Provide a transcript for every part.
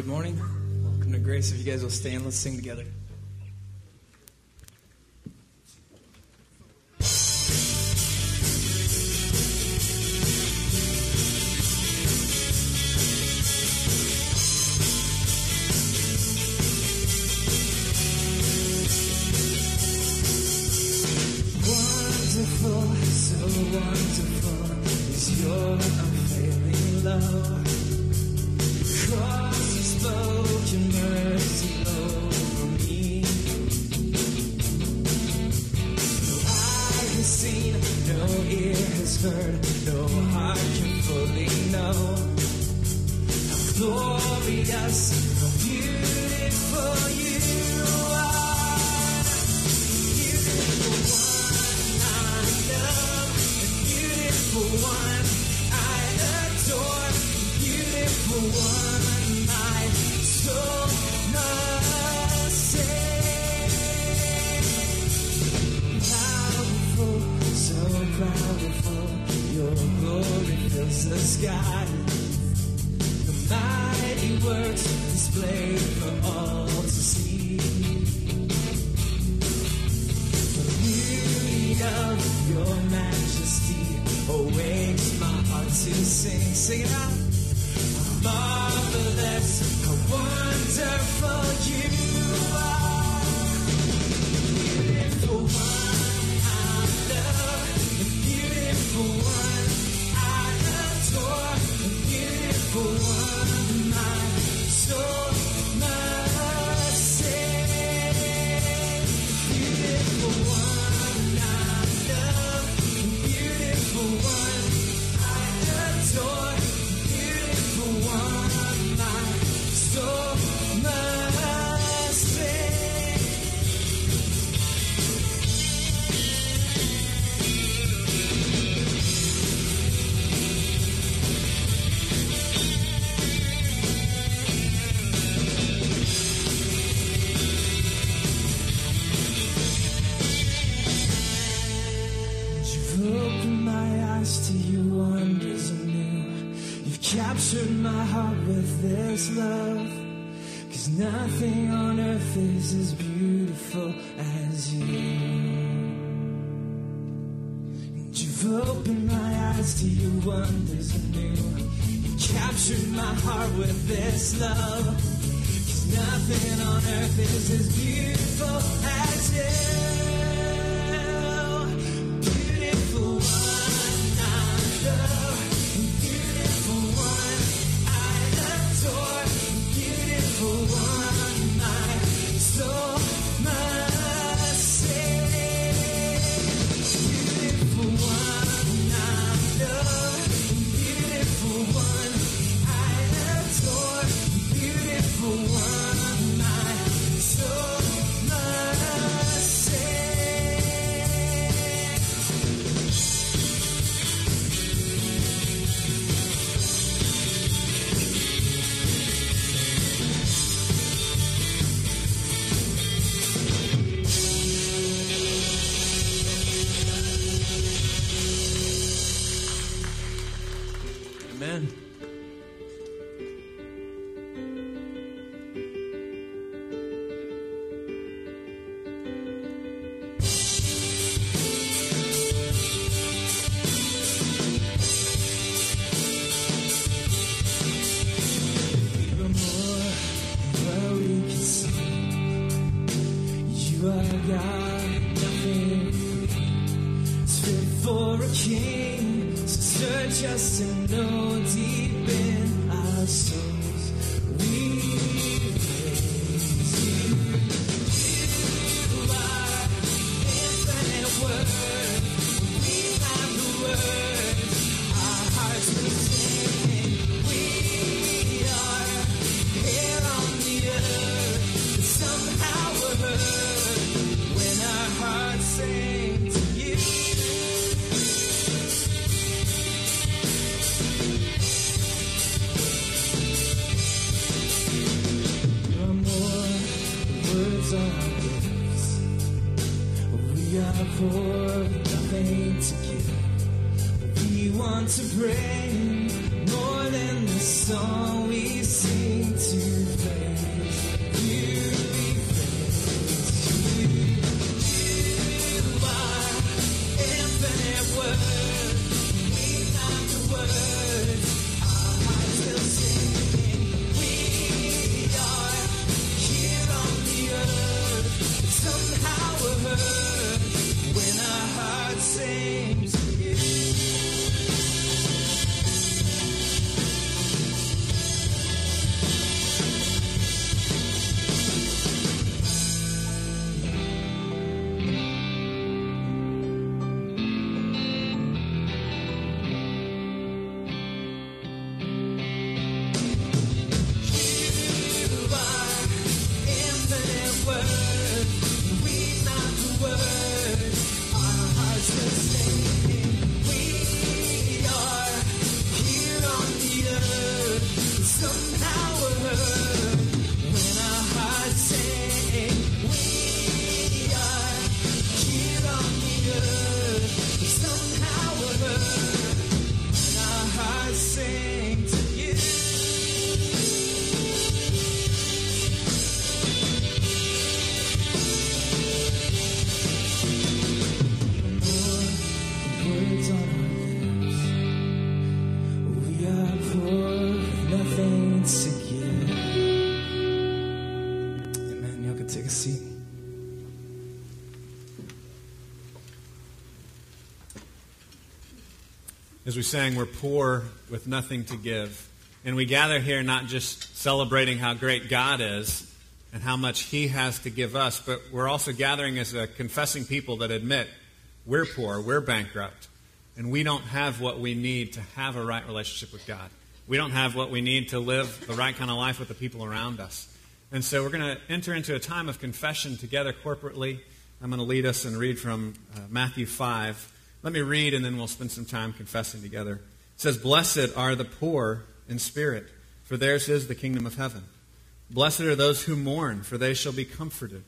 good morning. Welcome to Grace. If you guys will stand, let's sing together. Oh. Sang, we're poor with nothing to give. And we gather here not just celebrating how great God is and how much He has to give us, but we're also gathering as a confessing people that admit we're poor, we're bankrupt, and we don't have what we need to have a right relationship with God. We don't have what we need to live the right kind of life with the people around us. And so we're going to enter into a time of confession together corporately. I'm going to lead us and read from uh, Matthew 5. Let me read and then we'll spend some time confessing together. It says, Blessed are the poor in spirit, for theirs is the kingdom of heaven. Blessed are those who mourn, for they shall be comforted.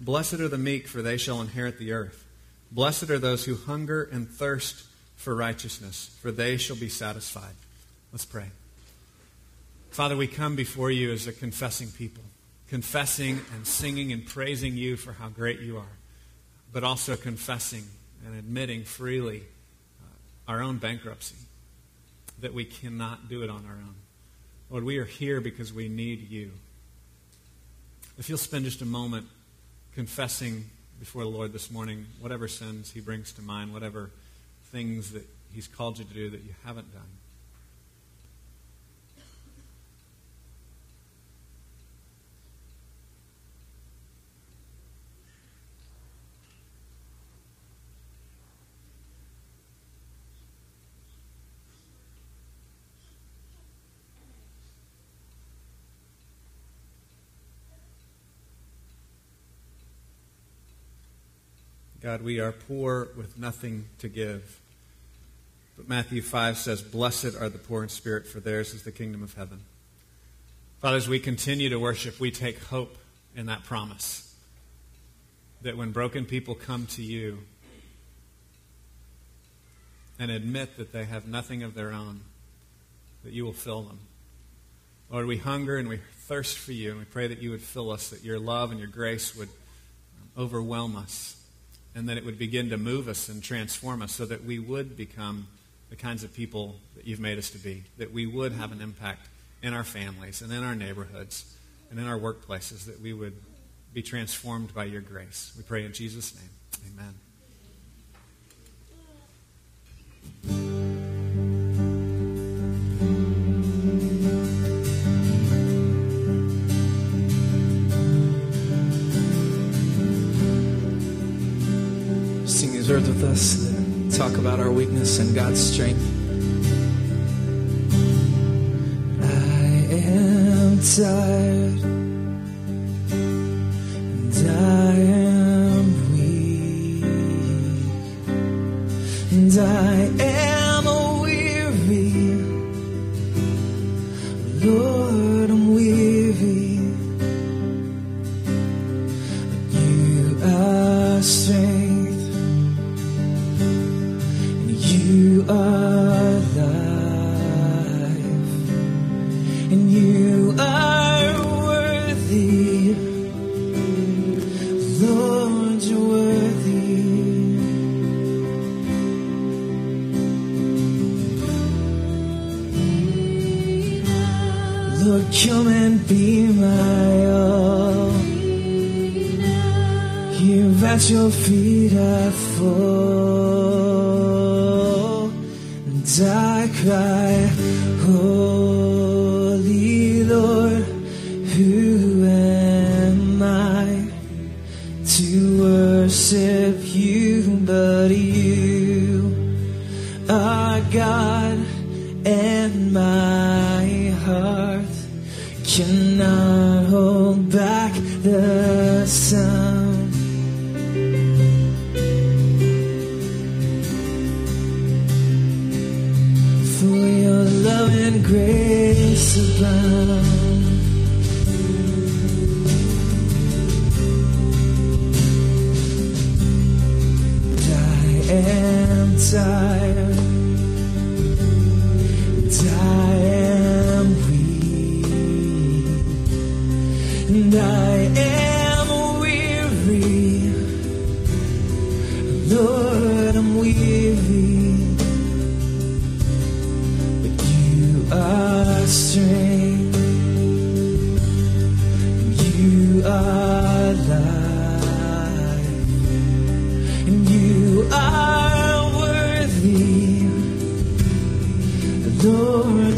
Blessed are the meek, for they shall inherit the earth. Blessed are those who hunger and thirst for righteousness, for they shall be satisfied. Let's pray. Father, we come before you as a confessing people, confessing and singing and praising you for how great you are, but also confessing and admitting freely uh, our own bankruptcy, that we cannot do it on our own. Lord, we are here because we need you. If you'll spend just a moment confessing before the Lord this morning whatever sins He brings to mind, whatever things that He's called you to do that you haven't done. God, we are poor with nothing to give. But Matthew 5 says, Blessed are the poor in spirit, for theirs is the kingdom of heaven. Father, as we continue to worship, we take hope in that promise that when broken people come to you and admit that they have nothing of their own, that you will fill them. Lord, we hunger and we thirst for you, and we pray that you would fill us, that your love and your grace would overwhelm us and that it would begin to move us and transform us so that we would become the kinds of people that you've made us to be, that we would have an impact in our families and in our neighborhoods and in our workplaces, that we would be transformed by your grace. We pray in Jesus' name. Amen. With us that talk about our weakness and God's strength. I am tired and I am weak and I am weary. Lord, at your feet I fall,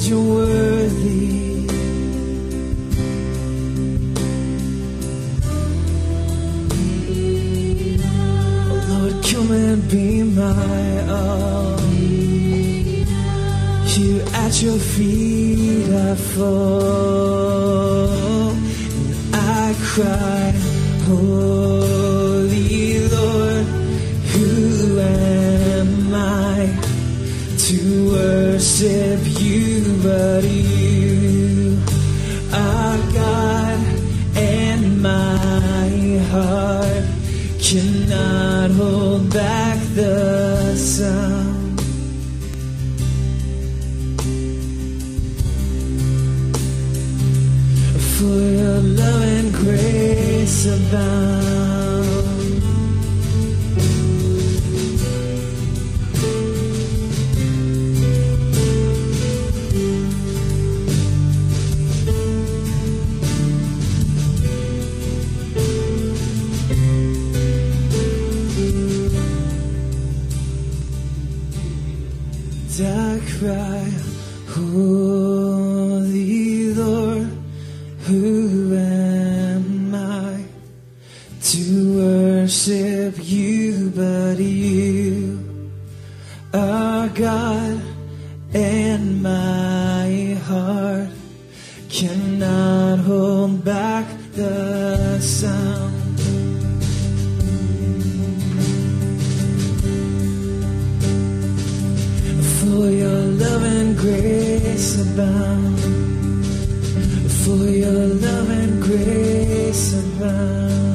you're worthy. Oh Lord, come and be my own. Here at your feet I fall and I cry. Your love and grace abound.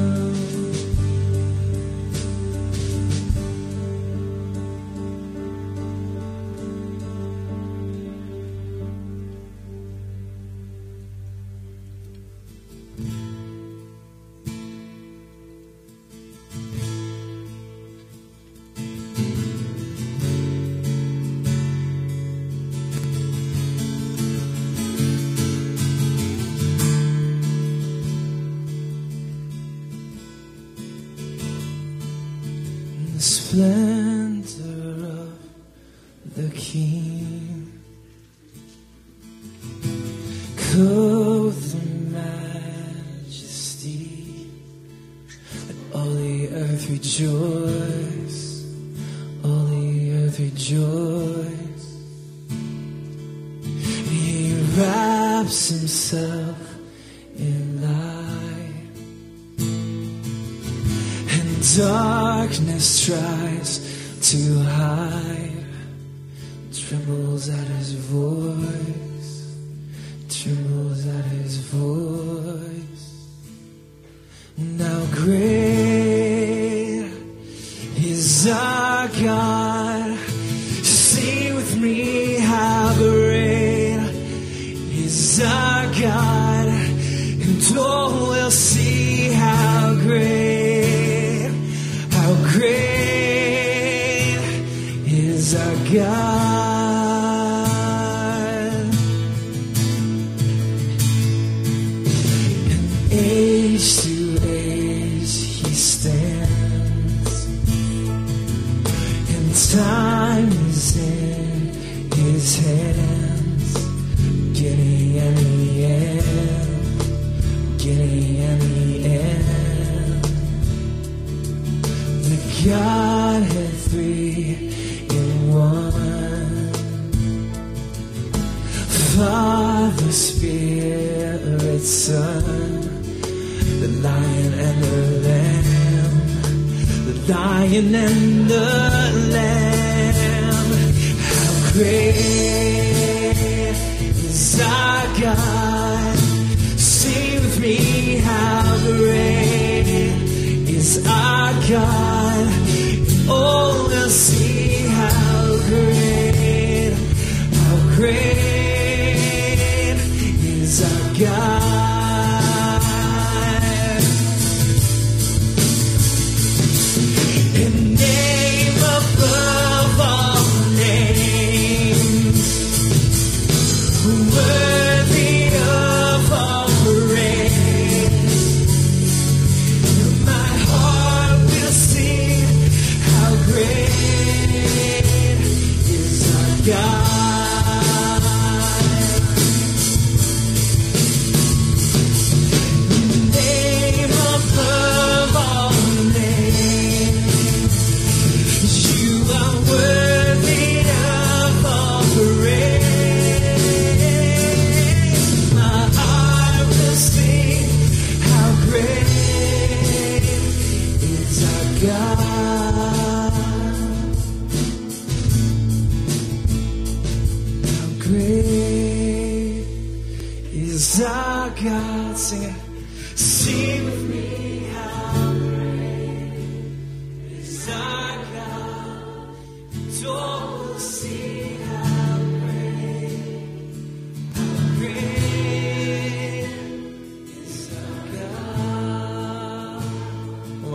And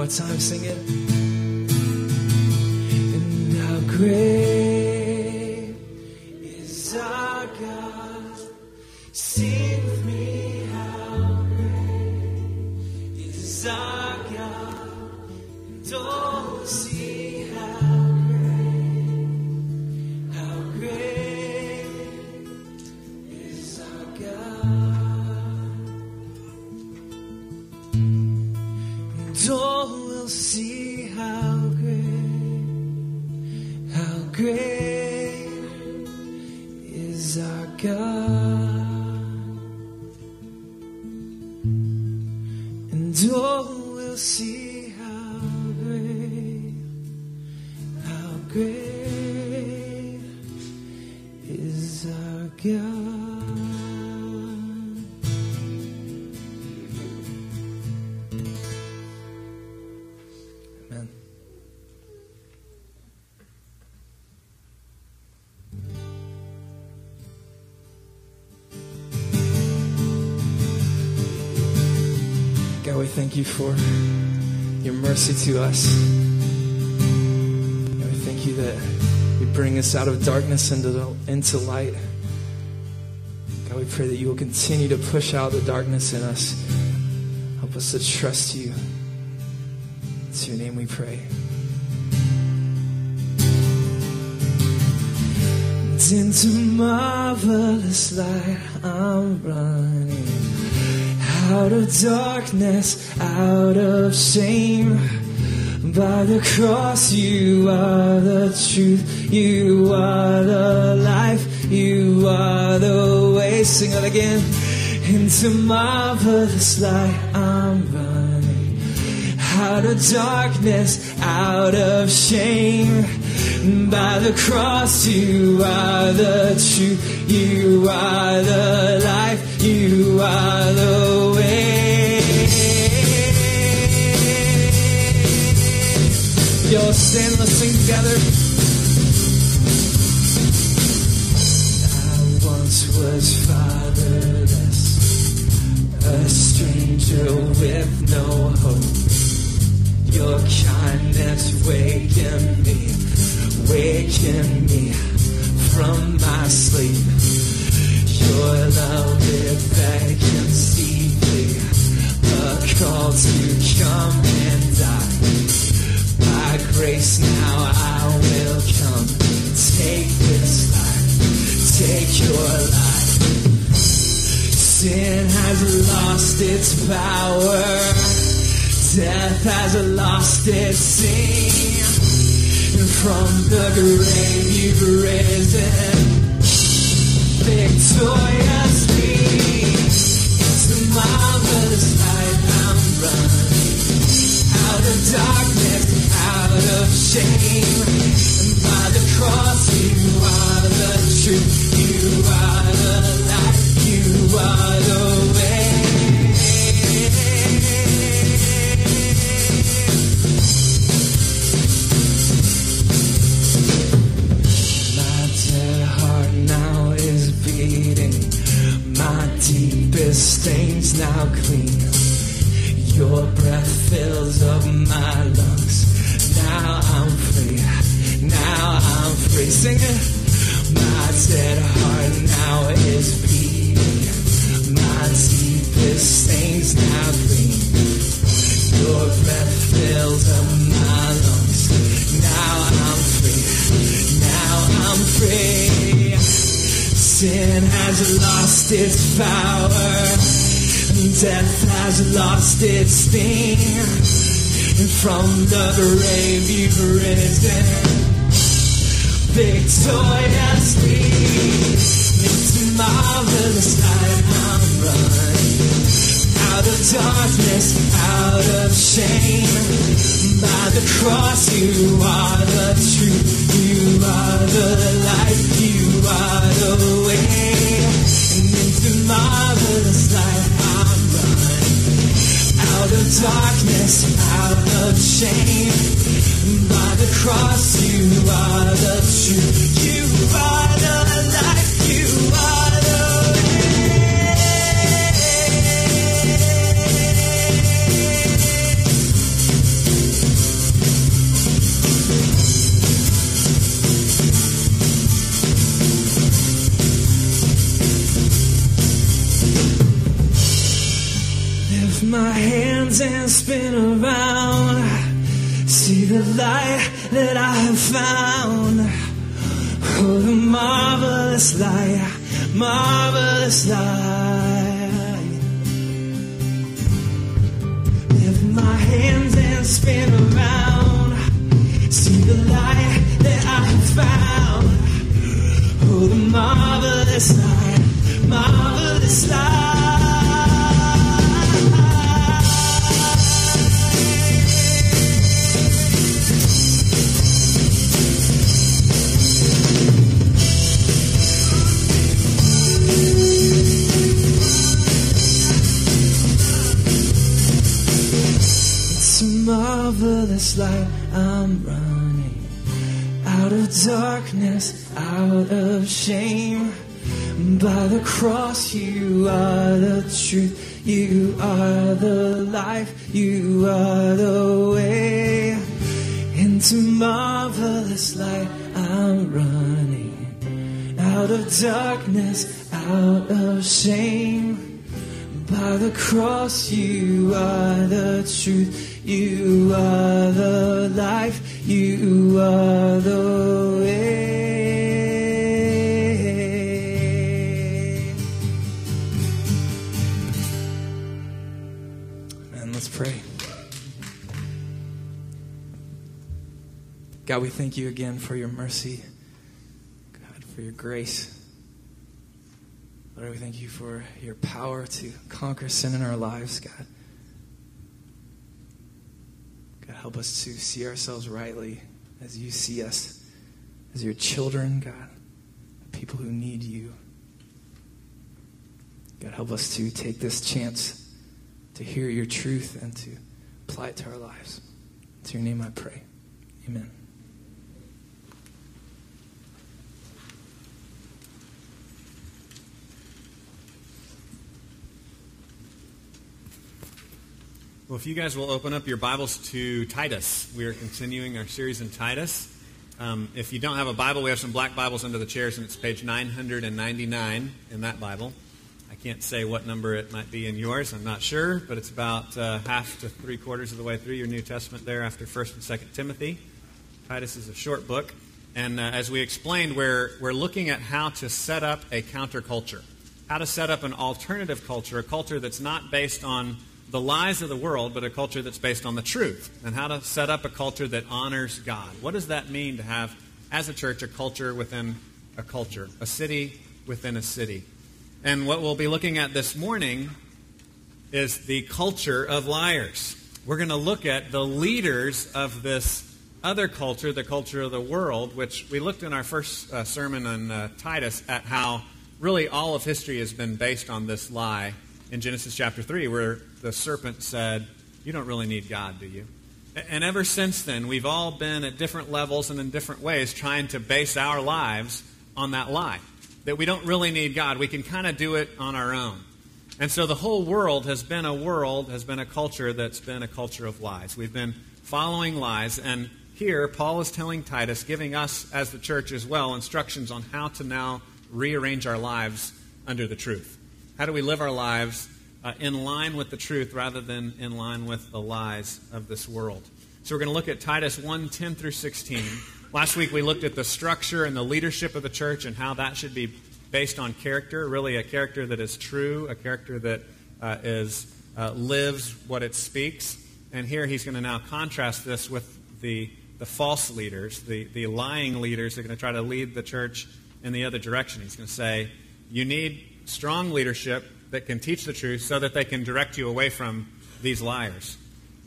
time, sing thank you for your mercy to us. We thank you that you bring us out of darkness into, the, into light. God, we pray that you will continue to push out the darkness in us. Help us to trust you. It's your name we pray. Into marvelous light I'm running out of darkness, out of shame. By the cross, you are the truth, you are the life, you are the way. Sing it again. Into marvelous light, I'm running out of darkness, out of shame. By the cross, you are the truth, you are the life, you are the way. Yo, stand, let's sing together. I once was fatherless, a stranger with no hope. Your kindness waking me, waking me from my sleep. Your love it vacancy me, a call to come and die. By grace now I will come. Take this life, take your life. Sin has lost its power. Death has lost its sting. And from the grave you've risen victoriously. It's a marvelous light I'm running out of darkness, out of shame. And by the cross, you are the truth, you are the light, you are the way. Deepest stains now clean. Your breath fills up my lungs. Now I'm free. Now I'm free. Sing it. My dead heart now is beating. My deepest stains now clean. Your breath fills up my lungs. Now I'm free. Now I'm free. Sin has lost its power. And death has lost its sting. And from the grave you've risen victoriously. It's marvelous light I'm running out of darkness, out of shame. By the cross, you are the truth, you are the light, you are the way. And into marvelous light, I'm running out of darkness, out of shame. By the cross, you are the truth. You are the life. You are my hands and spin around. See the light that I have found. Oh, the marvelous light, marvelous light. Lift my hands and spin around. See the light that I have found. Oh, the marvelous light, marvelous light. Darkness, out of shame. By the cross, you are the truth, you are the life, you are the way. Into marvelous light I'm running out of darkness, out of shame. By the cross, you are the truth, you are the life, you are the way. And let's pray. God, we thank you again for your mercy, God, for your grace. Lord, we thank you for your power to conquer sin in our lives, God. God, help us to see ourselves rightly as you see us, as your children, God, people who need you. God, help us to take this chance to hear your truth and to apply it to our lives. To your name I pray. Amen. Well, if you guys will open up your Bibles to Titus, we are continuing our series in Titus. Um, if you don't have a Bible, we have some black Bibles under the chairs, and it's page 999 in that Bible. I can't say what number it might be in yours. I'm not sure, but it's about uh, half to three quarters of the way through your New Testament there after 1st and 2nd Timothy. Titus is a short book. And uh, as we explained, we're, we're looking at how to set up a counterculture, how to set up an alternative culture, a culture that's not based on the lies of the world, but a culture that's based on the truth, and how to set up a culture that honors God. What does that mean to have, as a church, a culture within a culture, a city within a city? And what we'll be looking at this morning is the culture of liars. We're going to look at the leaders of this other culture, the culture of the world, which we looked in our first uh, sermon on uh, Titus at how really all of history has been based on this lie in Genesis chapter 3, where the serpent said, You don't really need God, do you? And ever since then, we've all been at different levels and in different ways trying to base our lives on that lie that we don't really need God. We can kind of do it on our own. And so the whole world has been a world, has been a culture that's been a culture of lies. We've been following lies. And here, Paul is telling Titus, giving us as the church as well, instructions on how to now rearrange our lives under the truth. How do we live our lives uh, in line with the truth rather than in line with the lies of this world? So we're going to look at Titus 1 10 through 16. Last week we looked at the structure and the leadership of the church and how that should be based on character, really a character that is true, a character that uh, is, uh, lives what it speaks. And here he's going to now contrast this with the, the false leaders, the, the lying leaders that are going to try to lead the church in the other direction. He's going to say, you need strong leadership that can teach the truth so that they can direct you away from these liars.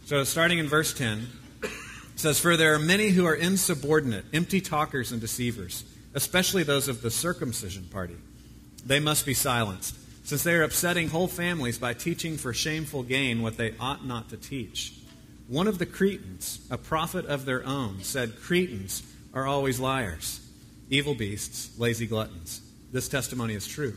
So starting in verse 10, it says, For there are many who are insubordinate, empty talkers and deceivers, especially those of the circumcision party. They must be silenced, since they are upsetting whole families by teaching for shameful gain what they ought not to teach. One of the Cretans, a prophet of their own, said, Cretans are always liars, evil beasts, lazy gluttons. This testimony is true.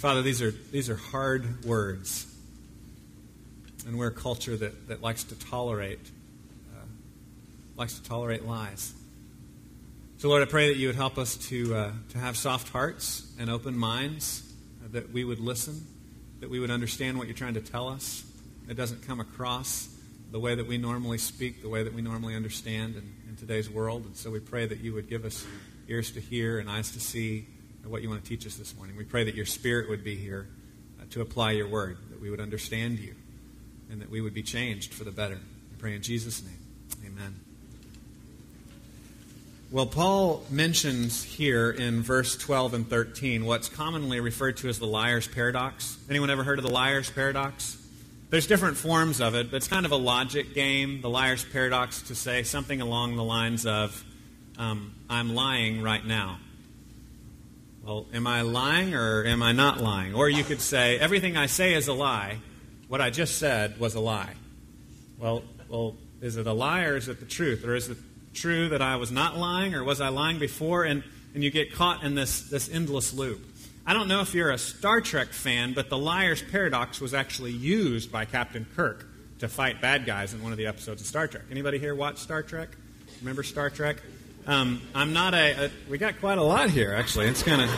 Father, these are, these are hard words. And we're a culture that, that likes to tolerate uh, likes to tolerate lies. So, Lord, I pray that you would help us to, uh, to have soft hearts and open minds, uh, that we would listen, that we would understand what you're trying to tell us. It doesn't come across the way that we normally speak, the way that we normally understand in, in today's world. And so we pray that you would give us ears to hear and eyes to see what you want to teach us this morning. We pray that your spirit would be here uh, to apply your word, that we would understand you, and that we would be changed for the better. We pray in Jesus' name. Amen. Well, Paul mentions here in verse 12 and 13 what's commonly referred to as the liar's paradox. Anyone ever heard of the liar's paradox? There's different forms of it, but it's kind of a logic game. The liar's paradox to say something along the lines of, um, I'm lying right now. Well, am I lying or am I not lying? Or you could say, everything I say is a lie. What I just said was a lie. Well, well, is it a lie or is it the truth? Or is it true that I was not lying, or was I lying before? And, and you get caught in this, this endless loop. I don't know if you're a Star Trek fan, but the liar's paradox was actually used by Captain Kirk to fight bad guys in one of the episodes of Star Trek. Anybody here watch Star Trek? Remember Star Trek? Um, I'm not a, a, We got quite a lot here, actually. It's kind of.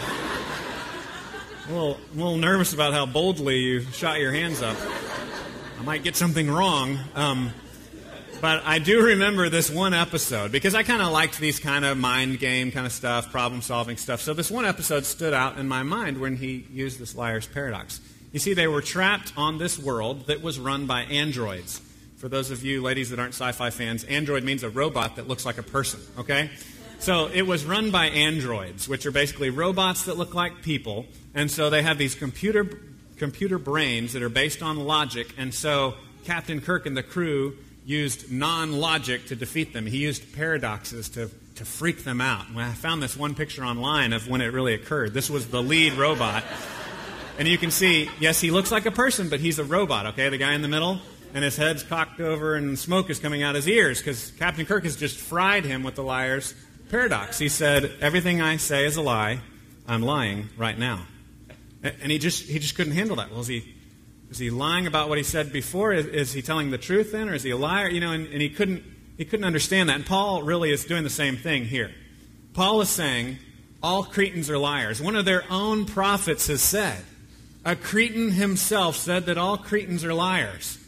A little, a little nervous about how boldly you shot your hands up. I might get something wrong. Um, but I do remember this one episode because I kind of liked these kind of mind game kind of stuff, problem solving stuff. So this one episode stood out in my mind when he used this liar's paradox. You see, they were trapped on this world that was run by androids. For those of you ladies that aren't sci fi fans, android means a robot that looks like a person, okay? So it was run by androids, which are basically robots that look like people. And so they have these computer, computer brains that are based on logic. And so Captain Kirk and the crew used non logic to defeat them. He used paradoxes to, to freak them out. I found this one picture online of when it really occurred. This was the lead robot. And you can see, yes, he looks like a person, but he's a robot, okay? The guy in the middle, and his head's cocked over, and smoke is coming out of his ears because Captain Kirk has just fried him with the liar's paradox. He said, Everything I say is a lie. I'm lying right now. And he just, he just couldn't handle that. Well, is he is he lying about what he said before? Is, is he telling the truth then, or is he a liar? You know, and, and he couldn't he couldn't understand that. And Paul really is doing the same thing here. Paul is saying all Cretans are liars. One of their own prophets has said, a Cretan himself said that all Cretans are liars.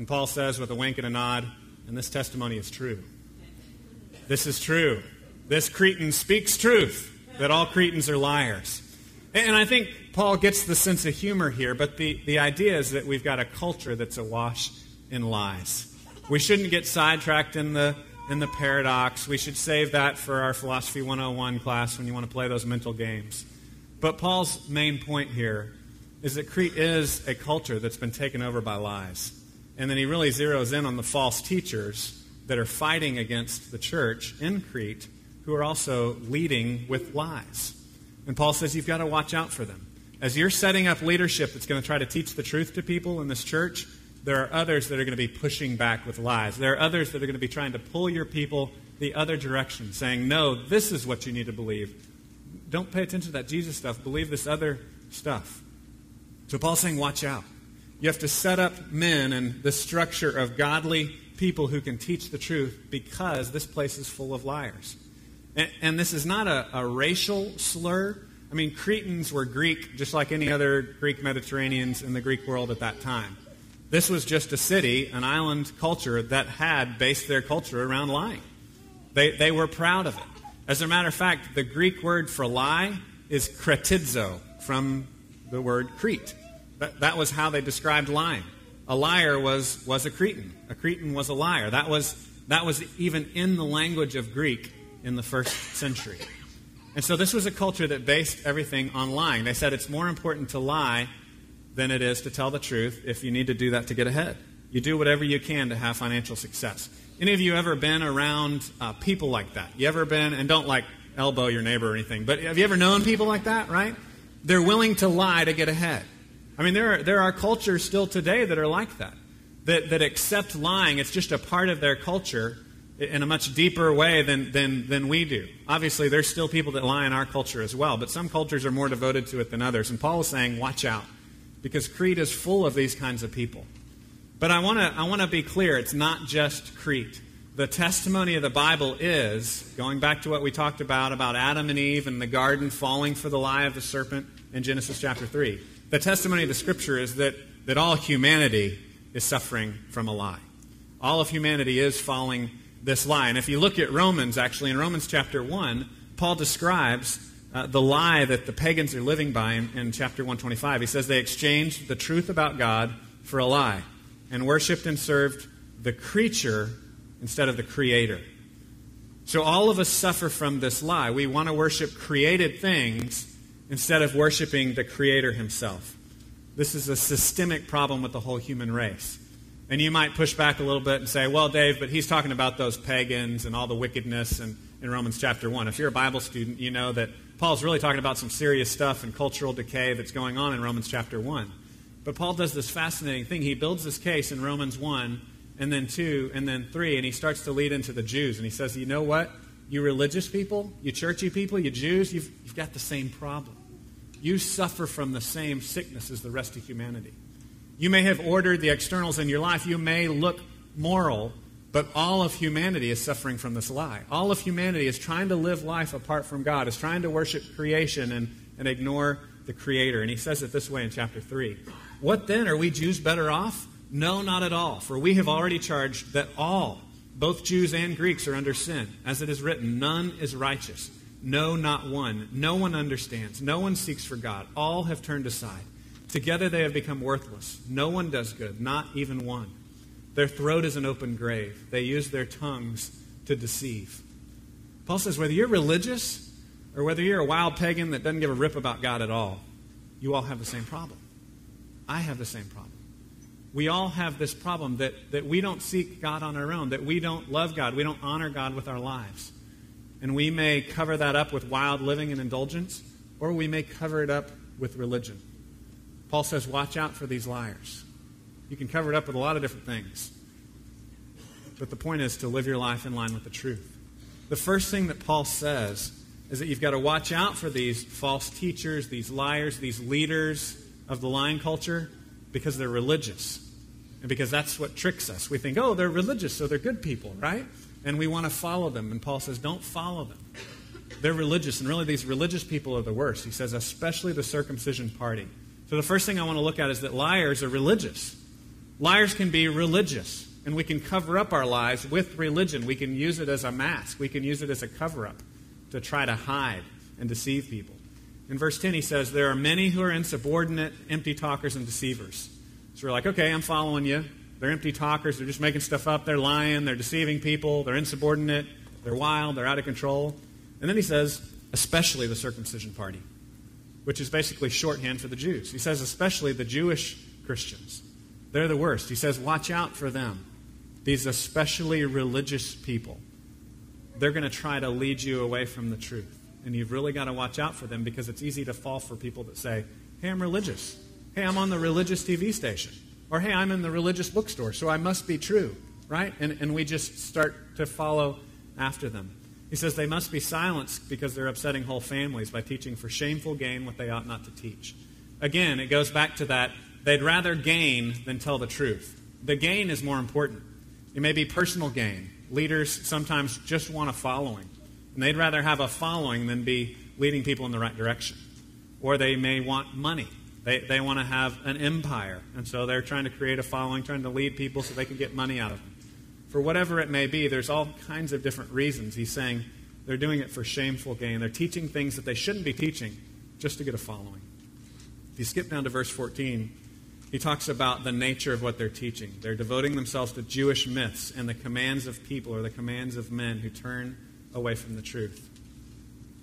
And Paul says with a wink and a nod, and this testimony is true. This is true. This Cretan speaks truth that all Cretans are liars. And I think Paul gets the sense of humor here, but the, the idea is that we've got a culture that's awash in lies. We shouldn't get sidetracked in the, in the paradox. We should save that for our Philosophy 101 class when you want to play those mental games. But Paul's main point here is that Crete is a culture that's been taken over by lies. And then he really zeroes in on the false teachers that are fighting against the church in Crete who are also leading with lies. And Paul says you've got to watch out for them. As you're setting up leadership that's going to try to teach the truth to people in this church, there are others that are going to be pushing back with lies. There are others that are going to be trying to pull your people the other direction, saying, no, this is what you need to believe. Don't pay attention to that Jesus stuff. Believe this other stuff. So Paul's saying, watch out. You have to set up men and the structure of godly people who can teach the truth because this place is full of liars. And, and this is not a, a racial slur. I mean, Cretans were Greek just like any other Greek Mediterraneans in the Greek world at that time. This was just a city, an island culture that had based their culture around lying. They, they were proud of it. As a matter of fact, the Greek word for lie is kretidzo from the word Crete. That, that was how they described lying. A liar was, was a Cretan. A Cretan was a liar. That was, that was even in the language of Greek in the first century. And so this was a culture that based everything on lying. They said it's more important to lie than it is to tell the truth if you need to do that to get ahead. You do whatever you can to have financial success. Any of you ever been around uh, people like that? You ever been, and don't like elbow your neighbor or anything, but have you ever known people like that, right? They're willing to lie to get ahead. I mean, there are, there are cultures still today that are like that, that, that accept lying. It's just a part of their culture in a much deeper way than, than, than we do. Obviously, there's still people that lie in our culture as well, but some cultures are more devoted to it than others. And Paul is saying, watch out, because Crete is full of these kinds of people. But I want to I wanna be clear it's not just Crete. The testimony of the Bible is, going back to what we talked about, about Adam and Eve and the garden falling for the lie of the serpent in Genesis chapter 3. The testimony of the Scripture is that, that all humanity is suffering from a lie. All of humanity is following this lie. And if you look at Romans, actually, in Romans chapter 1, Paul describes uh, the lie that the pagans are living by in, in chapter 125. He says they exchanged the truth about God for a lie and worshiped and served the creature instead of the creator. So all of us suffer from this lie. We want to worship created things instead of worshiping the creator himself. This is a systemic problem with the whole human race. And you might push back a little bit and say, well, Dave, but he's talking about those pagans and all the wickedness in, in Romans chapter 1. If you're a Bible student, you know that Paul's really talking about some serious stuff and cultural decay that's going on in Romans chapter 1. But Paul does this fascinating thing. He builds this case in Romans 1, and then 2, and then 3, and he starts to lead into the Jews. And he says, You know what? You religious people, you churchy people, you Jews, you've, you've got the same problem. You suffer from the same sickness as the rest of humanity. You may have ordered the externals in your life. You may look moral, but all of humanity is suffering from this lie. All of humanity is trying to live life apart from God, is trying to worship creation and, and ignore the Creator. And he says it this way in chapter 3. What then? Are we Jews better off? No, not at all. For we have already charged that all, both Jews and Greeks, are under sin. As it is written, none is righteous. No, not one. No one understands. No one seeks for God. All have turned aside. Together they have become worthless. No one does good, not even one. Their throat is an open grave. They use their tongues to deceive. Paul says whether you're religious or whether you're a wild pagan that doesn't give a rip about God at all, you all have the same problem. I have the same problem. We all have this problem that, that we don't seek God on our own, that we don't love God, we don't honor God with our lives. And we may cover that up with wild living and indulgence, or we may cover it up with religion. Paul says, watch out for these liars. You can cover it up with a lot of different things. But the point is to live your life in line with the truth. The first thing that Paul says is that you've got to watch out for these false teachers, these liars, these leaders of the lying culture because they're religious. And because that's what tricks us. We think, oh, they're religious, so they're good people, right? And we want to follow them. And Paul says, don't follow them. They're religious, and really these religious people are the worst. He says, especially the circumcision party. So the first thing I want to look at is that liars are religious. Liars can be religious, and we can cover up our lies with religion. We can use it as a mask, we can use it as a cover up to try to hide and deceive people. In verse 10, he says, There are many who are insubordinate, empty talkers, and deceivers. So we're like, okay, I'm following you. They're empty talkers. They're just making stuff up. They're lying. They're deceiving people. They're insubordinate. They're wild. They're out of control. And then he says, especially the circumcision party which is basically shorthand for the Jews. He says, especially the Jewish Christians. They're the worst. He says, watch out for them. These especially religious people. They're going to try to lead you away from the truth. And you've really got to watch out for them because it's easy to fall for people that say, hey, I'm religious. Hey, I'm on the religious TV station. Or hey, I'm in the religious bookstore, so I must be true. Right? And, and we just start to follow after them. He says they must be silenced because they're upsetting whole families by teaching for shameful gain what they ought not to teach. Again, it goes back to that they'd rather gain than tell the truth. The gain is more important. It may be personal gain. Leaders sometimes just want a following, and they'd rather have a following than be leading people in the right direction. Or they may want money. They, they want to have an empire, and so they're trying to create a following, trying to lead people so they can get money out of them for whatever it may be, there's all kinds of different reasons. He's saying they're doing it for shameful gain. They're teaching things that they shouldn't be teaching just to get a following. If you skip down to verse 14, he talks about the nature of what they're teaching. They're devoting themselves to Jewish myths and the commands of people or the commands of men who turn away from the truth.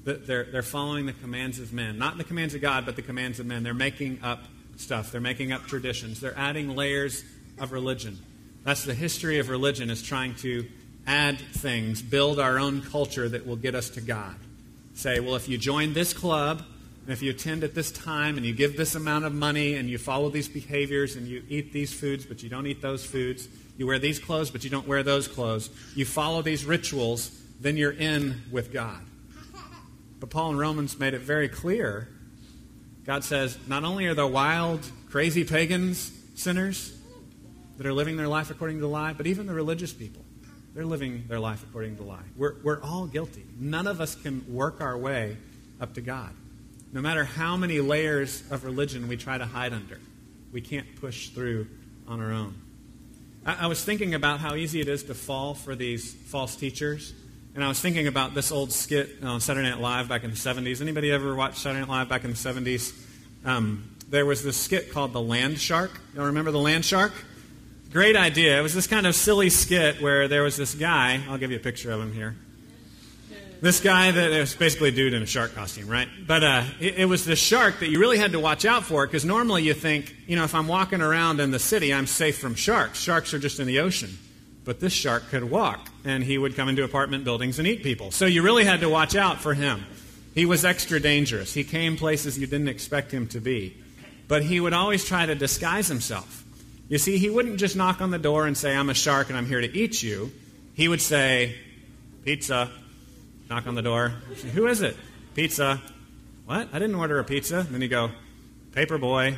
They're, they're following the commands of men. Not the commands of God, but the commands of men. They're making up stuff. They're making up traditions. They're adding layers of religion. That's the history of religion, is trying to add things, build our own culture that will get us to God. Say, well, if you join this club, and if you attend at this time, and you give this amount of money, and you follow these behaviors, and you eat these foods, but you don't eat those foods, you wear these clothes, but you don't wear those clothes, you follow these rituals, then you're in with God. But Paul in Romans made it very clear. God says, not only are the wild, crazy pagans sinners that are living their life according to the lie, but even the religious people. They're living their life according to the lie. We're, we're all guilty. None of us can work our way up to God. No matter how many layers of religion we try to hide under, we can't push through on our own. I, I was thinking about how easy it is to fall for these false teachers. And I was thinking about this old skit on Saturday Night Live back in the 70s. Anybody ever watched Saturday Night Live back in the 70s? Um, there was this skit called The Land Shark. Y'all remember The Land Shark? Great idea. It was this kind of silly skit where there was this guy. I'll give you a picture of him here. This guy that was basically a dude in a shark costume, right? But uh, it, it was this shark that you really had to watch out for because normally you think, you know, if I'm walking around in the city, I'm safe from sharks. Sharks are just in the ocean. But this shark could walk, and he would come into apartment buildings and eat people. So you really had to watch out for him. He was extra dangerous. He came places you didn't expect him to be. But he would always try to disguise himself. You see, he wouldn't just knock on the door and say, I'm a shark and I'm here to eat you. He would say, Pizza. Knock on the door. Say, Who is it? Pizza. What? I didn't order a pizza. And then he'd go, Paper boy.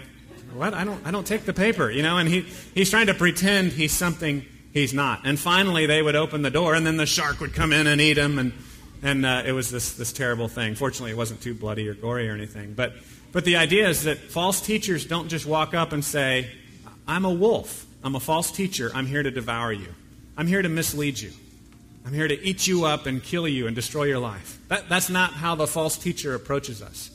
What? I don't, I don't take the paper, you know? And he, he's trying to pretend he's something he's not. And finally, they would open the door, and then the shark would come in and eat him. And, and uh, it was this, this terrible thing. Fortunately, it wasn't too bloody or gory or anything. But, but the idea is that false teachers don't just walk up and say, I'm a wolf. I'm a false teacher. I'm here to devour you. I'm here to mislead you. I'm here to eat you up and kill you and destroy your life. That, that's not how the false teacher approaches us.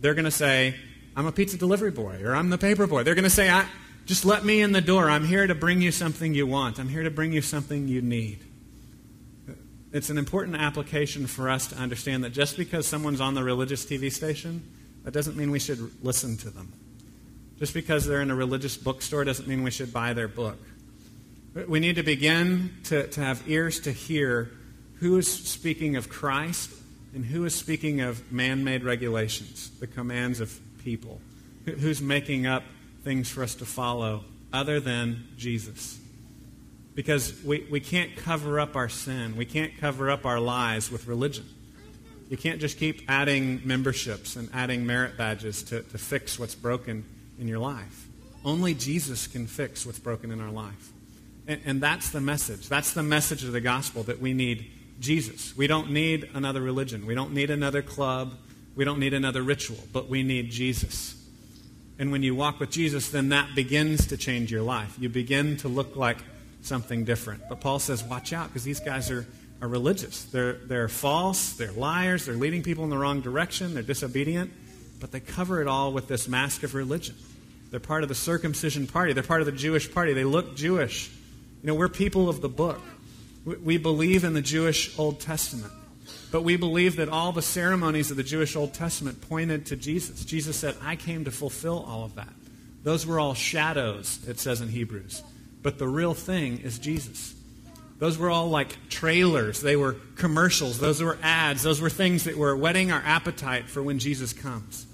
They're going to say, I'm a pizza delivery boy, or I'm the paper boy. They're going to say, I, just let me in the door. I'm here to bring you something you want. I'm here to bring you something you need. It's an important application for us to understand that just because someone's on the religious TV station, that doesn't mean we should listen to them. Just because they're in a religious bookstore doesn't mean we should buy their book. We need to begin to, to have ears to hear who is speaking of Christ and who is speaking of man made regulations, the commands of people. Who's making up things for us to follow other than Jesus? Because we, we can't cover up our sin, we can't cover up our lies with religion. You can't just keep adding memberships and adding merit badges to, to fix what's broken in your life. Only Jesus can fix what's broken in our life. And, and, that's the message. That's the message of the gospel that we need Jesus. We don't need another religion. We don't need another club. We don't need another ritual, but we need Jesus. And when you walk with Jesus, then that begins to change your life. You begin to look like something different. But Paul says, watch out, because these guys are, are religious. They're, they're false, they're liars, they're leading people in the wrong direction, they're disobedient, but they cover it all with this mask of religion. They're part of the circumcision party, they're part of the Jewish party, they look Jewish. You know, we're people of the book. We believe in the Jewish Old Testament. But we believe that all the ceremonies of the Jewish Old Testament pointed to Jesus. Jesus said, I came to fulfill all of that. Those were all shadows, it says in Hebrews. But the real thing is Jesus. Those were all like trailers. They were commercials. Those were ads. Those were things that were whetting our appetite for when Jesus comes.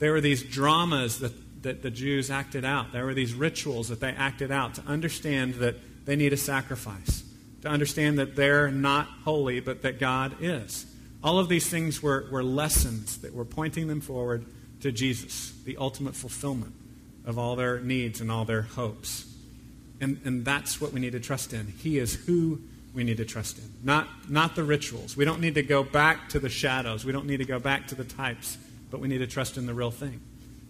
There were these dramas that, that the Jews acted out. There were these rituals that they acted out to understand that they need a sacrifice, to understand that they're not holy, but that God is. All of these things were, were lessons that were pointing them forward to Jesus, the ultimate fulfillment of all their needs and all their hopes. And, and that's what we need to trust in. He is who we need to trust in, not, not the rituals. We don't need to go back to the shadows. We don't need to go back to the types, but we need to trust in the real thing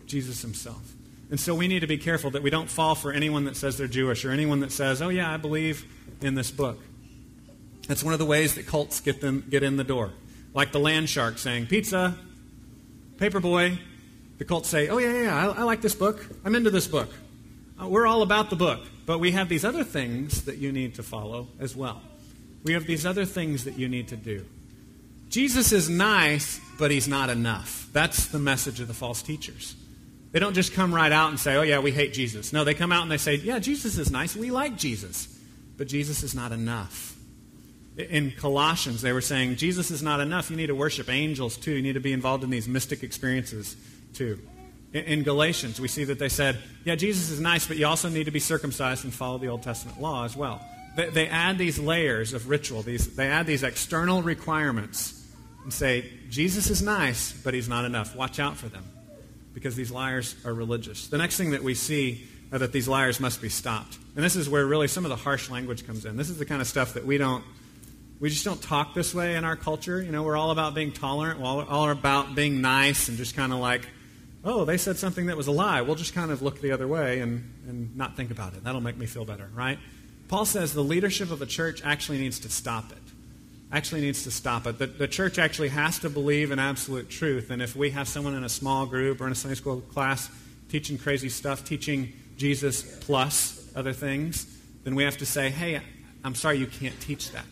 Jesus himself. And so we need to be careful that we don't fall for anyone that says they're Jewish or anyone that says, oh, yeah, I believe in this book. That's one of the ways that cults get, them, get in the door. Like the land shark saying, pizza, paper boy. The cults say, oh, yeah, yeah, I, I like this book. I'm into this book. Uh, we're all about the book, but we have these other things that you need to follow as well. We have these other things that you need to do. Jesus is nice, but he's not enough. That's the message of the false teachers. They don't just come right out and say, oh, yeah, we hate Jesus. No, they come out and they say, yeah, Jesus is nice. We like Jesus. But Jesus is not enough. In Colossians, they were saying, Jesus is not enough. You need to worship angels too. You need to be involved in these mystic experiences too. In Galatians, we see that they said, yeah, Jesus is nice, but you also need to be circumcised and follow the Old Testament law as well. They, they add these layers of ritual, these, they add these external requirements and say, Jesus is nice, but he's not enough. Watch out for them because these liars are religious. The next thing that we see Uh, that these liars must be stopped. And this is where really some of the harsh language comes in. This is the kind of stuff that we don't we just don't talk this way in our culture. You know, we're all about being tolerant. We're all, all about being nice and just kind of like, oh, they said something that was a lie. We'll just kind of look the other way and, and not think about it. That'll make me feel better, right? Paul says the leadership of a church actually needs to stop it actually needs to stop it. The, the church actually has to believe in absolute truth. And if we have someone in a small group or in a Sunday school class teaching crazy stuff, teaching Jesus plus other things, then we have to say, hey, I'm sorry, you can't teach that.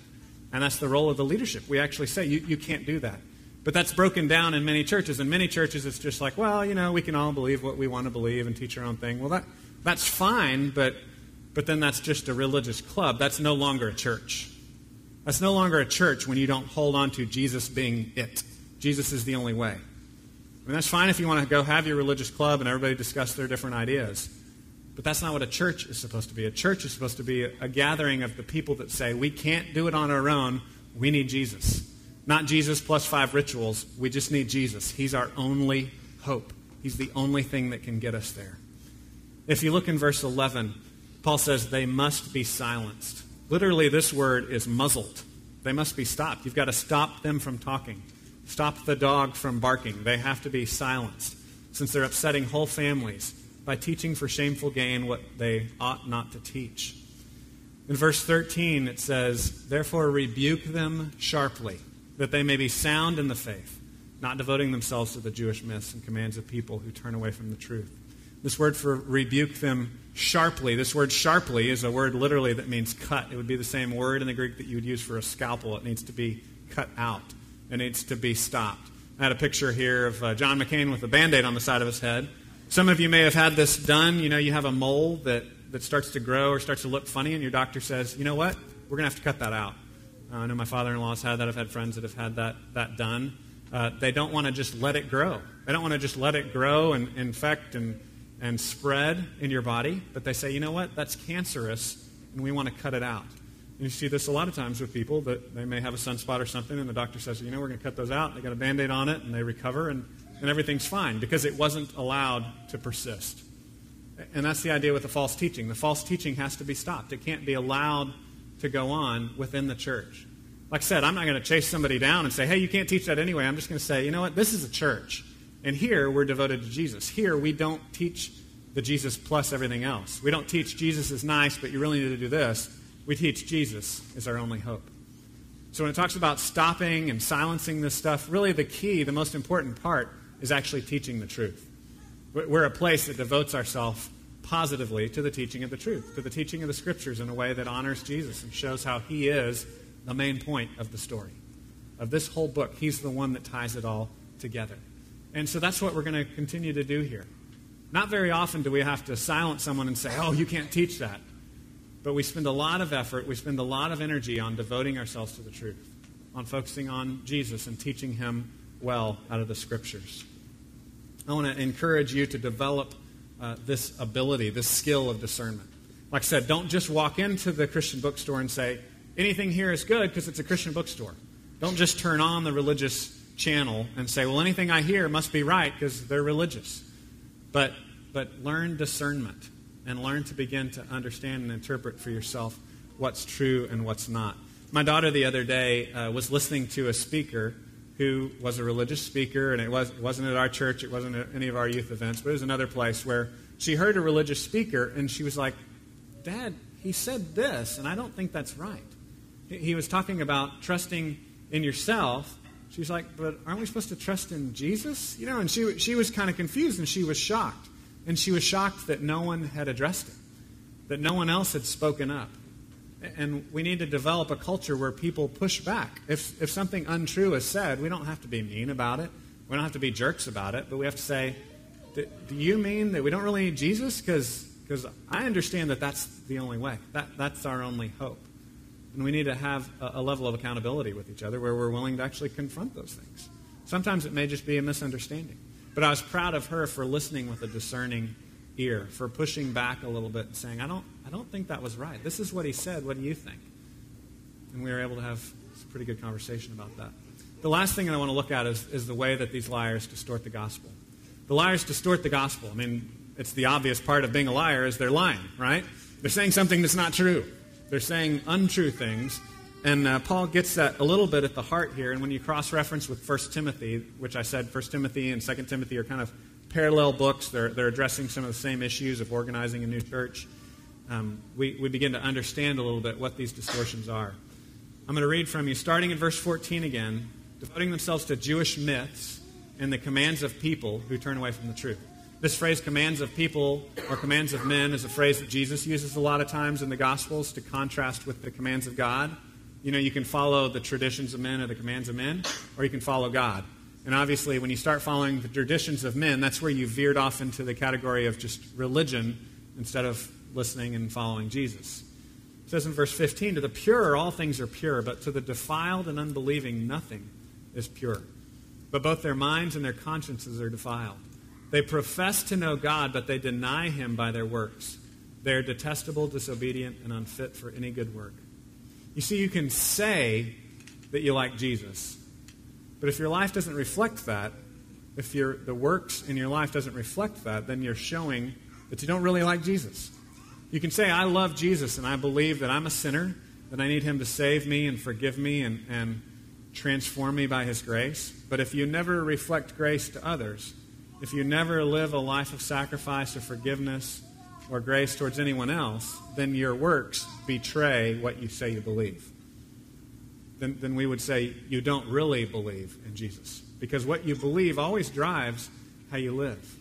And that's the role of the leadership. We actually say, you, you can't do that. But that's broken down in many churches. In many churches, it's just like, well, you know, we can all believe what we want to believe and teach our own thing. Well, that, that's fine, but, but then that's just a religious club. That's no longer a church. That's no longer a church when you don't hold on to Jesus being it. Jesus is the only way. I mean, that's fine if you want to go have your religious club and everybody discuss their different ideas. But that's not what a church is supposed to be. A church is supposed to be a, gathering of the people that say, we can't do it on our own. We need Jesus. Not Jesus plus five rituals. We just need Jesus. He's our only hope. He's the only thing that can get us there. If you look in verse 11, Paul says, they must be silenced. Literally, this word is muzzled. They must be stopped. You've got to stop them from talking, stop the dog from barking. They have to be silenced since they're upsetting whole families by teaching for shameful gain what they ought not to teach. In verse 13, it says, Therefore rebuke them sharply, that they may be sound in the faith, not devoting themselves to the Jewish myths and commands of people who turn away from the truth. This word for rebuke them sharply, this word sharply is a word literally that means cut. It would be the same word in the Greek that you would use for a scalpel. It needs to be cut out, it needs to be stopped. I had a picture here of uh, John McCain with a band aid on the side of his head. Some of you may have had this done. You know, you have a mole that, that starts to grow or starts to look funny, and your doctor says, you know what? We're going to have to cut that out. Uh, I know my father in law has had that. I've had friends that have had that, that done. Uh, they don't want to just let it grow. They don't want to just let it grow and infect and and spread in your body, but they say, you know what, that's cancerous, and we want to cut it out. And you see this a lot of times with people that they may have a sunspot or something, and the doctor says, you know, we're going to cut those out. They got a band aid on it, and they recover, and, and everything's fine because it wasn't allowed to persist. And that's the idea with the false teaching. The false teaching has to be stopped, it can't be allowed to go on within the church. Like I said, I'm not going to chase somebody down and say, hey, you can't teach that anyway. I'm just going to say, you know what, this is a church. And here, we're devoted to Jesus. Here, we don't teach the Jesus plus everything else. We don't teach Jesus is nice, but you really need to do this. We teach Jesus is our only hope. So when it talks about stopping and silencing this stuff, really the key, the most important part, is actually teaching the truth. We're a place that devotes ourselves positively to the teaching of the truth, to the teaching of the scriptures in a way that honors Jesus and shows how he is the main point of the story. Of this whole book, he's the one that ties it all together. And so that's what we're going to continue to do here. Not very often do we have to silence someone and say, oh, you can't teach that. But we spend a lot of effort, we spend a lot of energy on devoting ourselves to the truth, on focusing on Jesus and teaching him well out of the scriptures. I want to encourage you to develop uh, this ability, this skill of discernment. Like I said, don't just walk into the Christian bookstore and say, anything here is good because it's a Christian bookstore. Don't just turn on the religious channel and say, well, anything I hear must be right because they're religious. But, but learn discernment and learn to begin to understand and interpret for yourself what's true and what's not. My daughter the other day uh, was listening to a speaker who was a religious speaker, and it, was, it wasn't at our church, it wasn't at any of our youth events, but it was another place where she heard a religious speaker, and she was like, Dad, he said this, and I don't think that's right. He was talking about trusting in yourself She's like, but aren't we supposed to trust in Jesus? You know, and she, she was kind of confused and she was shocked And she was shocked that no one had addressed it, that no one else had spoken up. And we need to develop a culture where people push back. If, if something untrue is said, we don't have to be mean about it. We don't have to be jerks about it, but we have to say, do you mean that we don't really need Jesus? Because I understand that that's the only way. That, that's our only hope. And we need to have a, a level of accountability with each other where we're willing to actually confront those things. Sometimes it may just be a misunderstanding. But I was proud of her for listening with a discerning ear, for pushing back a little bit and saying, I don't, I don't think that was right. This is what he said. What do you think? And we were able to have a pretty good conversation about that. The last thing that I want to look at is, is the way that these liars distort the gospel. The liars distort the gospel. I mean, it's the obvious part of being a liar is they're lying, right? They're saying something that's not true. They're saying untrue things. And uh, Paul gets that a little bit at the heart here. And when you cross reference with 1 Timothy, which I said 1 Timothy and 2 Timothy are kind of parallel books, they're, they're addressing some of the same issues of organizing a new church. Um, we, we begin to understand a little bit what these distortions are. I'm going to read from you, starting in verse 14 again, devoting themselves to Jewish myths and the commands of people who turn away from the truth. This phrase, commands of people or commands of men, is a phrase that Jesus uses a lot of times in the Gospels to contrast with the commands of God. You know, you can follow the traditions of men or the commands of men, or you can follow God. And obviously, when you start following the traditions of men, that's where you veered off into the category of just religion instead of listening and following Jesus. It says in verse 15, To the pure, all things are pure, but to the defiled and unbelieving, nothing is pure. But both their minds and their consciences are defiled. They profess to know God, but they deny him by their works. They are detestable, disobedient, and unfit for any good work. You see, you can say that you like Jesus, but if your life doesn't reflect that, if your, the works in your life doesn't reflect that, then you're showing that you don't really like Jesus. You can say, I love Jesus and I believe that I'm a sinner, that I need him to save me and forgive me and, and transform me by his grace. But if you never reflect grace to others, if you never live a life of sacrifice or forgiveness or grace towards anyone else, then your works betray what you say you believe. Then, then we would say you don't really believe in Jesus. Because what you believe always drives how you live.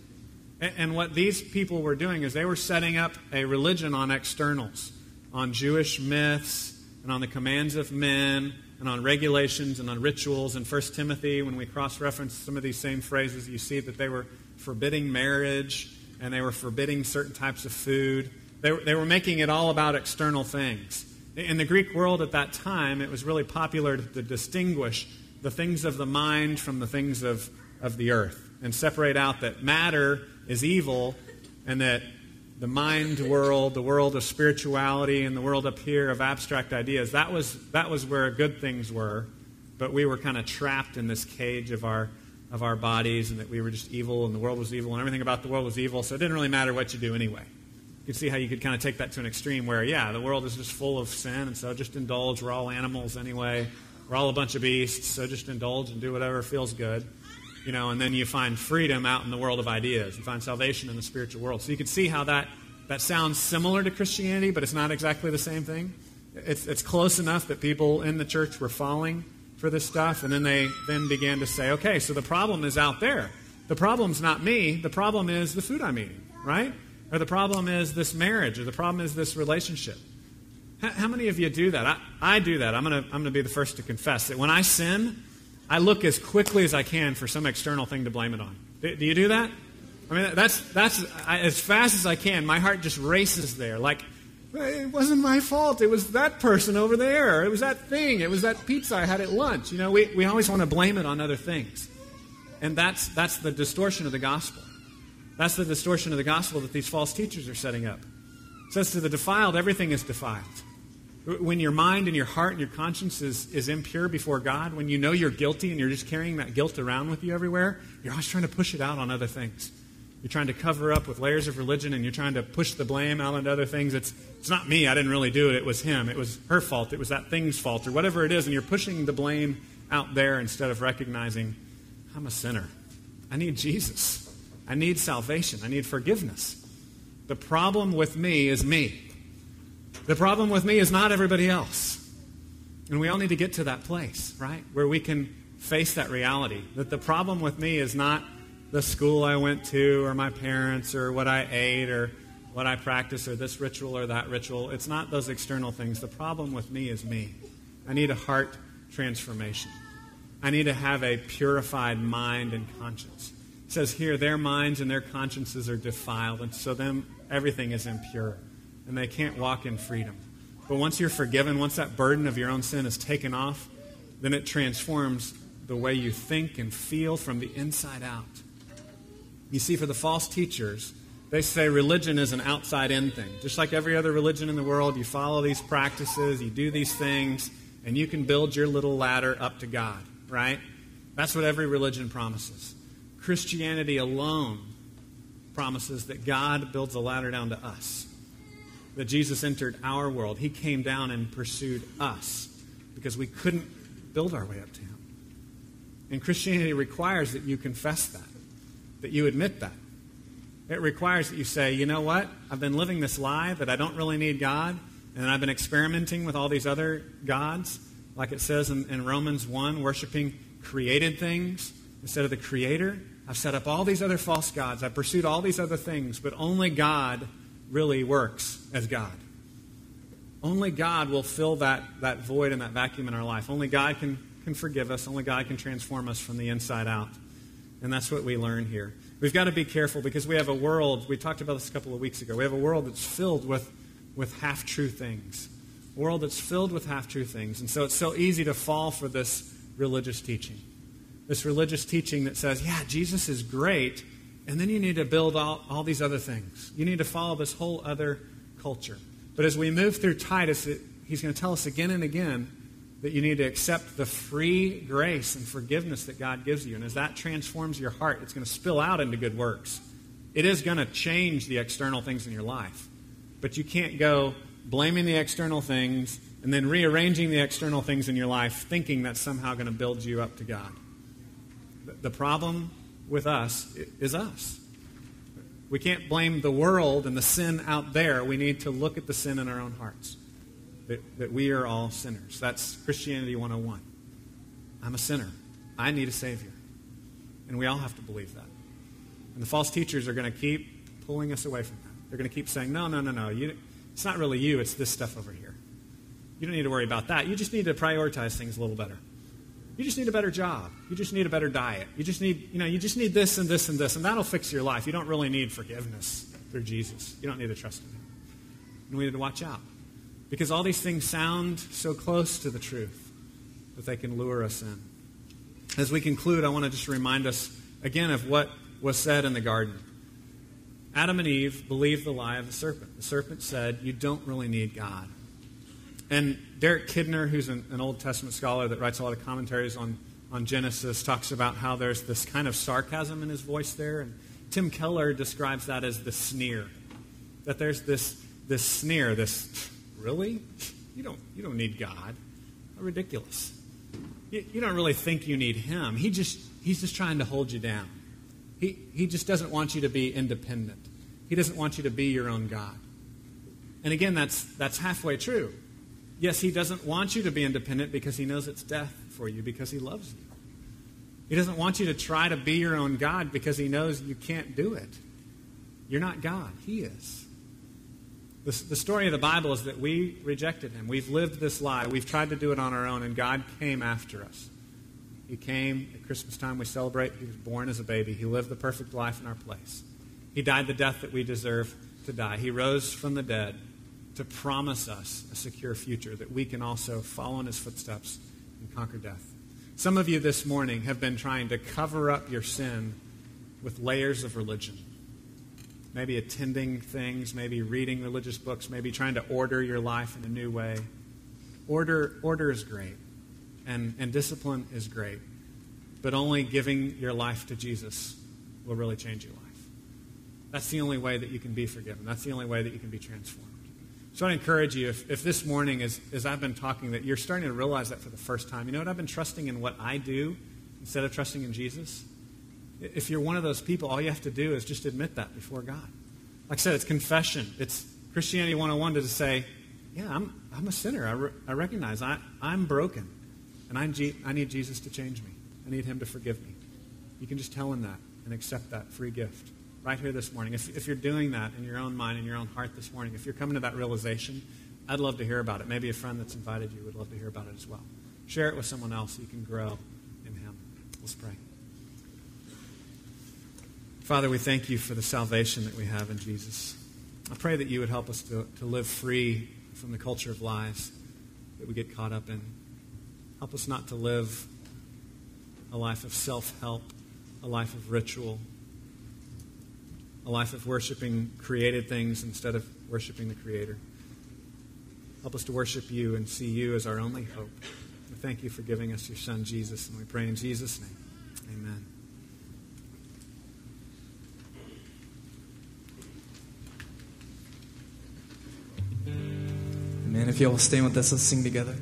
And, and what these people were doing is they were setting up a religion on externals, on Jewish myths, and on the commands of men, and on regulations and on rituals. In 1 Timothy, when we cross reference some of these same phrases, you see that they were forbidding marriage and they were forbidding certain types of food. They were, they were making it all about external things. In the Greek world at that time, it was really popular to distinguish the things of the mind from the things of, of the earth and separate out that matter is evil and that the mind world, the world of spirituality, and the world up here of abstract ideas, that was, that was where good things were. But we were kind of trapped in this cage of our, of our bodies and that we were just evil and the world was evil and everything about the world was evil. So it didn't really matter what you do anyway. You can see how you could kind of take that to an extreme where, yeah, the world is just full of sin, and so just indulge. We're all animals anyway. We're all a bunch of beasts, so just indulge and do whatever feels good you know, and then you find freedom out in the world of ideas. You find salvation in the spiritual world. So you can see how that, that sounds similar to Christianity, but it's not exactly the same thing. It's, it's close enough that people in the church were falling for this stuff, and then they then began to say, okay, so the problem is out there. The problem's not me. The problem is the food I'm eating, right? Or the problem is this marriage, or the problem is this relationship. How, how many of you do that? I, I do that. I'm going to I'm going to be the first to confess that when I sin, I look as quickly as I can for some external thing to blame it on. Do, do you do that? I mean, that's, that's I, as fast as I can. My heart just races there. Like, it wasn't my fault. It was that person over there. It was that thing. It was that pizza I had at lunch. You know, we, we always want to blame it on other things. And that's, that's the distortion of the gospel. That's the distortion of the gospel that these false teachers are setting up. It says to the defiled, everything is defiled. When your mind and your heart and your conscience is, is impure before God, when you know you're guilty and you're just carrying that guilt around with you everywhere, you're always trying to push it out on other things. You're trying to cover up with layers of religion and you're trying to push the blame out onto other things. It's, it's not me. I didn't really do it. It was him. It was her fault. It was that thing's fault or whatever it is. And you're pushing the blame out there instead of recognizing, I'm a sinner. I need Jesus. I need salvation. I need forgiveness. The problem with me is me. The problem with me is not everybody else. And we all need to get to that place, right? Where we can face that reality. That the problem with me is not the school I went to or my parents or what I ate or what I practice or this ritual or that ritual. It's not those external things. The problem with me is me. I need a heart transformation. I need to have a purified mind and conscience. It says here, their minds and their consciences are defiled, and so them everything is impure, and they can't walk in freedom. But once you're forgiven, once that burden of your own sin is taken off, then it transforms the way you think and feel from the inside out. You see, for the false teachers, they say religion is an outside in thing. Just like every other religion in the world, you follow these practices, you do these things, and you can build your little ladder up to God, right? That's what every religion promises. Christianity alone promises that God builds a ladder down to us. That Jesus entered our world. He came down and pursued us because we couldn't build our way up to Him. And Christianity requires that you confess that, that you admit that. It requires that you say, you know what? I've been living this lie that I don't really need God, and I've been experimenting with all these other gods, like it says in, in Romans 1, worshiping created things instead of the Creator. I've set up all these other false gods. I've pursued all these other things, but only God really works as God. Only God will fill that, that void and that vacuum in our life. Only God can, can forgive us. Only God can transform us from the inside out. And that's what we learn here. We've got to be careful because we have a world, we talked about this a couple of weeks ago, we have a world that's filled with, with half true things. A world that's filled with half true things. And so it's so easy to fall for this religious teaching. This religious teaching that says, yeah, Jesus is great, and then you need to build all, all these other things. You need to follow this whole other culture. But as we move through Titus, it, he's going to tell us again and again that you need to accept the free grace and forgiveness that God gives you. And as that transforms your heart, it's going to spill out into good works. It is going to change the external things in your life. But you can't go blaming the external things and then rearranging the external things in your life, thinking that's somehow going to build you up to God. The problem with us is us. We can't blame the world and the sin out there. We need to look at the sin in our own hearts. That, that we are all sinners. That's Christianity 101. I'm a sinner. I need a Savior. And we all have to believe that. And the false teachers are going to keep pulling us away from that. They're going to keep saying, no, no, no, no. You, it's not really you, it's this stuff over here. You don't need to worry about that. You just need to prioritize things a little better. You just need a better job. You just need a better diet. You just need, you know, you just need this and this and this, and that'll fix your life. You don't really need forgiveness through Jesus. You don't need to trust in Him. And we need to watch out. Because all these things sound so close to the truth that they can lure us in. As we conclude, I want to just remind us again of what was said in the garden. Adam and Eve believed the lie of the serpent. The serpent said, You don't really need God. And Derek Kidner, who's an, an, Old Testament scholar that writes a lot of commentaries on, on Genesis, talks about how there's this kind of sarcasm in his voice there. And Tim Keller describes that as the sneer. That there's this, this sneer, this, really? You don't, you don't need God. How ridiculous. You, you don't really think you need Him. He just, he's just trying to hold you down. He, he just doesn't want you to be independent. He doesn't want you to be your own God. And again, that's, that's halfway true. Yes, He doesn't want you to be independent because He knows it's death for you, because He loves you. He doesn't want you to try to be your own God because He knows you can't do it. You're not God, He is. The, the story of the Bible is that we rejected Him. We've lived this lie. We've tried to do it on our own, and God came after us. He came at Christmas time. We celebrate. He was born as a baby. He lived the perfect life in our place. He died the death that we deserve to die. He rose from the dead to promise us a secure future that we can also follow in his footsteps and conquer death. Some of you this morning have been trying to cover up your sin with layers of religion. Maybe attending things, maybe reading religious books, maybe trying to order your life in a new way. Order, order is great, and, and discipline is great, but only giving your life to Jesus will really change your life. That's the only way that you can be forgiven. That's the only way that you can be transformed. So I encourage you, if, if this morning, as, as I've been talking, that you're starting to realize that for the first time, you know what? I've been trusting in what I do instead of trusting in Jesus. If you're one of those people, all you have to do is just admit that before God. Like I said, it's confession. It's Christianity 101 to say, yeah, I'm, I'm a sinner. I, re- I recognize I, I'm broken, and I'm G- I need Jesus to change me. I need him to forgive me. You can just tell him that and accept that free gift right here this morning. If, if you're doing that in your own mind, in your own heart this morning, if you're coming to that realization, I'd love to hear about it. Maybe a friend that's invited you would love to hear about it as well. Share it with someone else so you can grow in Him. Let's pray. Father, we thank you for the salvation that we have in Jesus. I pray that you would help us to, to live free from the culture of lies that we get caught up in. Help us not to live a life of self help, a life of ritual, a life of worshiping created things instead of worshiping the Creator. Help us to worship you and see you as our only hope. We thank you for giving us your Son, Jesus, and we pray in Jesus' name. Amen. Amen. if you all stand with us, let's sing together.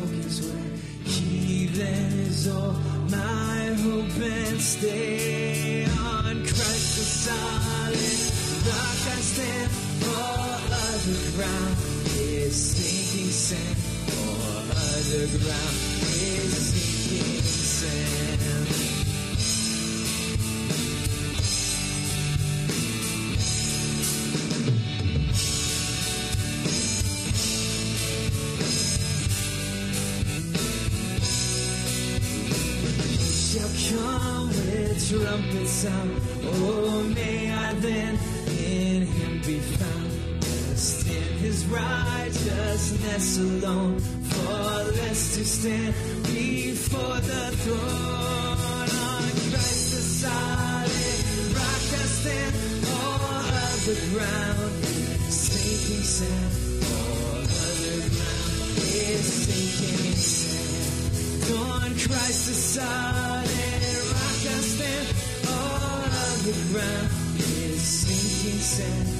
Soul way, he then is all my hope and stay. On Christ the solid rock I stand, all other ground is sinking sand. All other ground is sinking sand. Trumpet sound. Oh, may I then in him be found. In his righteousness alone. For less to stand before the throne. On Christ the solid rock I stand. All other ground sinking sand. All other ground is sinking sand. On Christ the solid stand. Ground is sinking sand.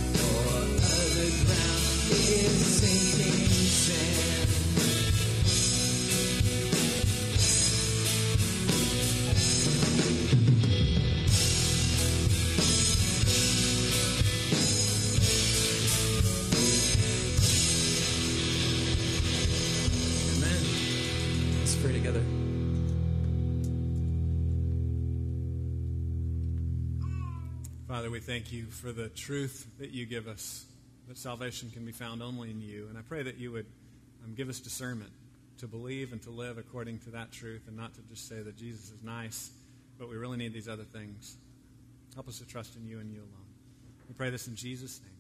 We thank you for the truth that you give us, that salvation can be found only in you. And I pray that you would um, give us discernment to believe and to live according to that truth and not to just say that Jesus is nice, but we really need these other things. Help us to trust in you and you alone. We pray this in Jesus' name.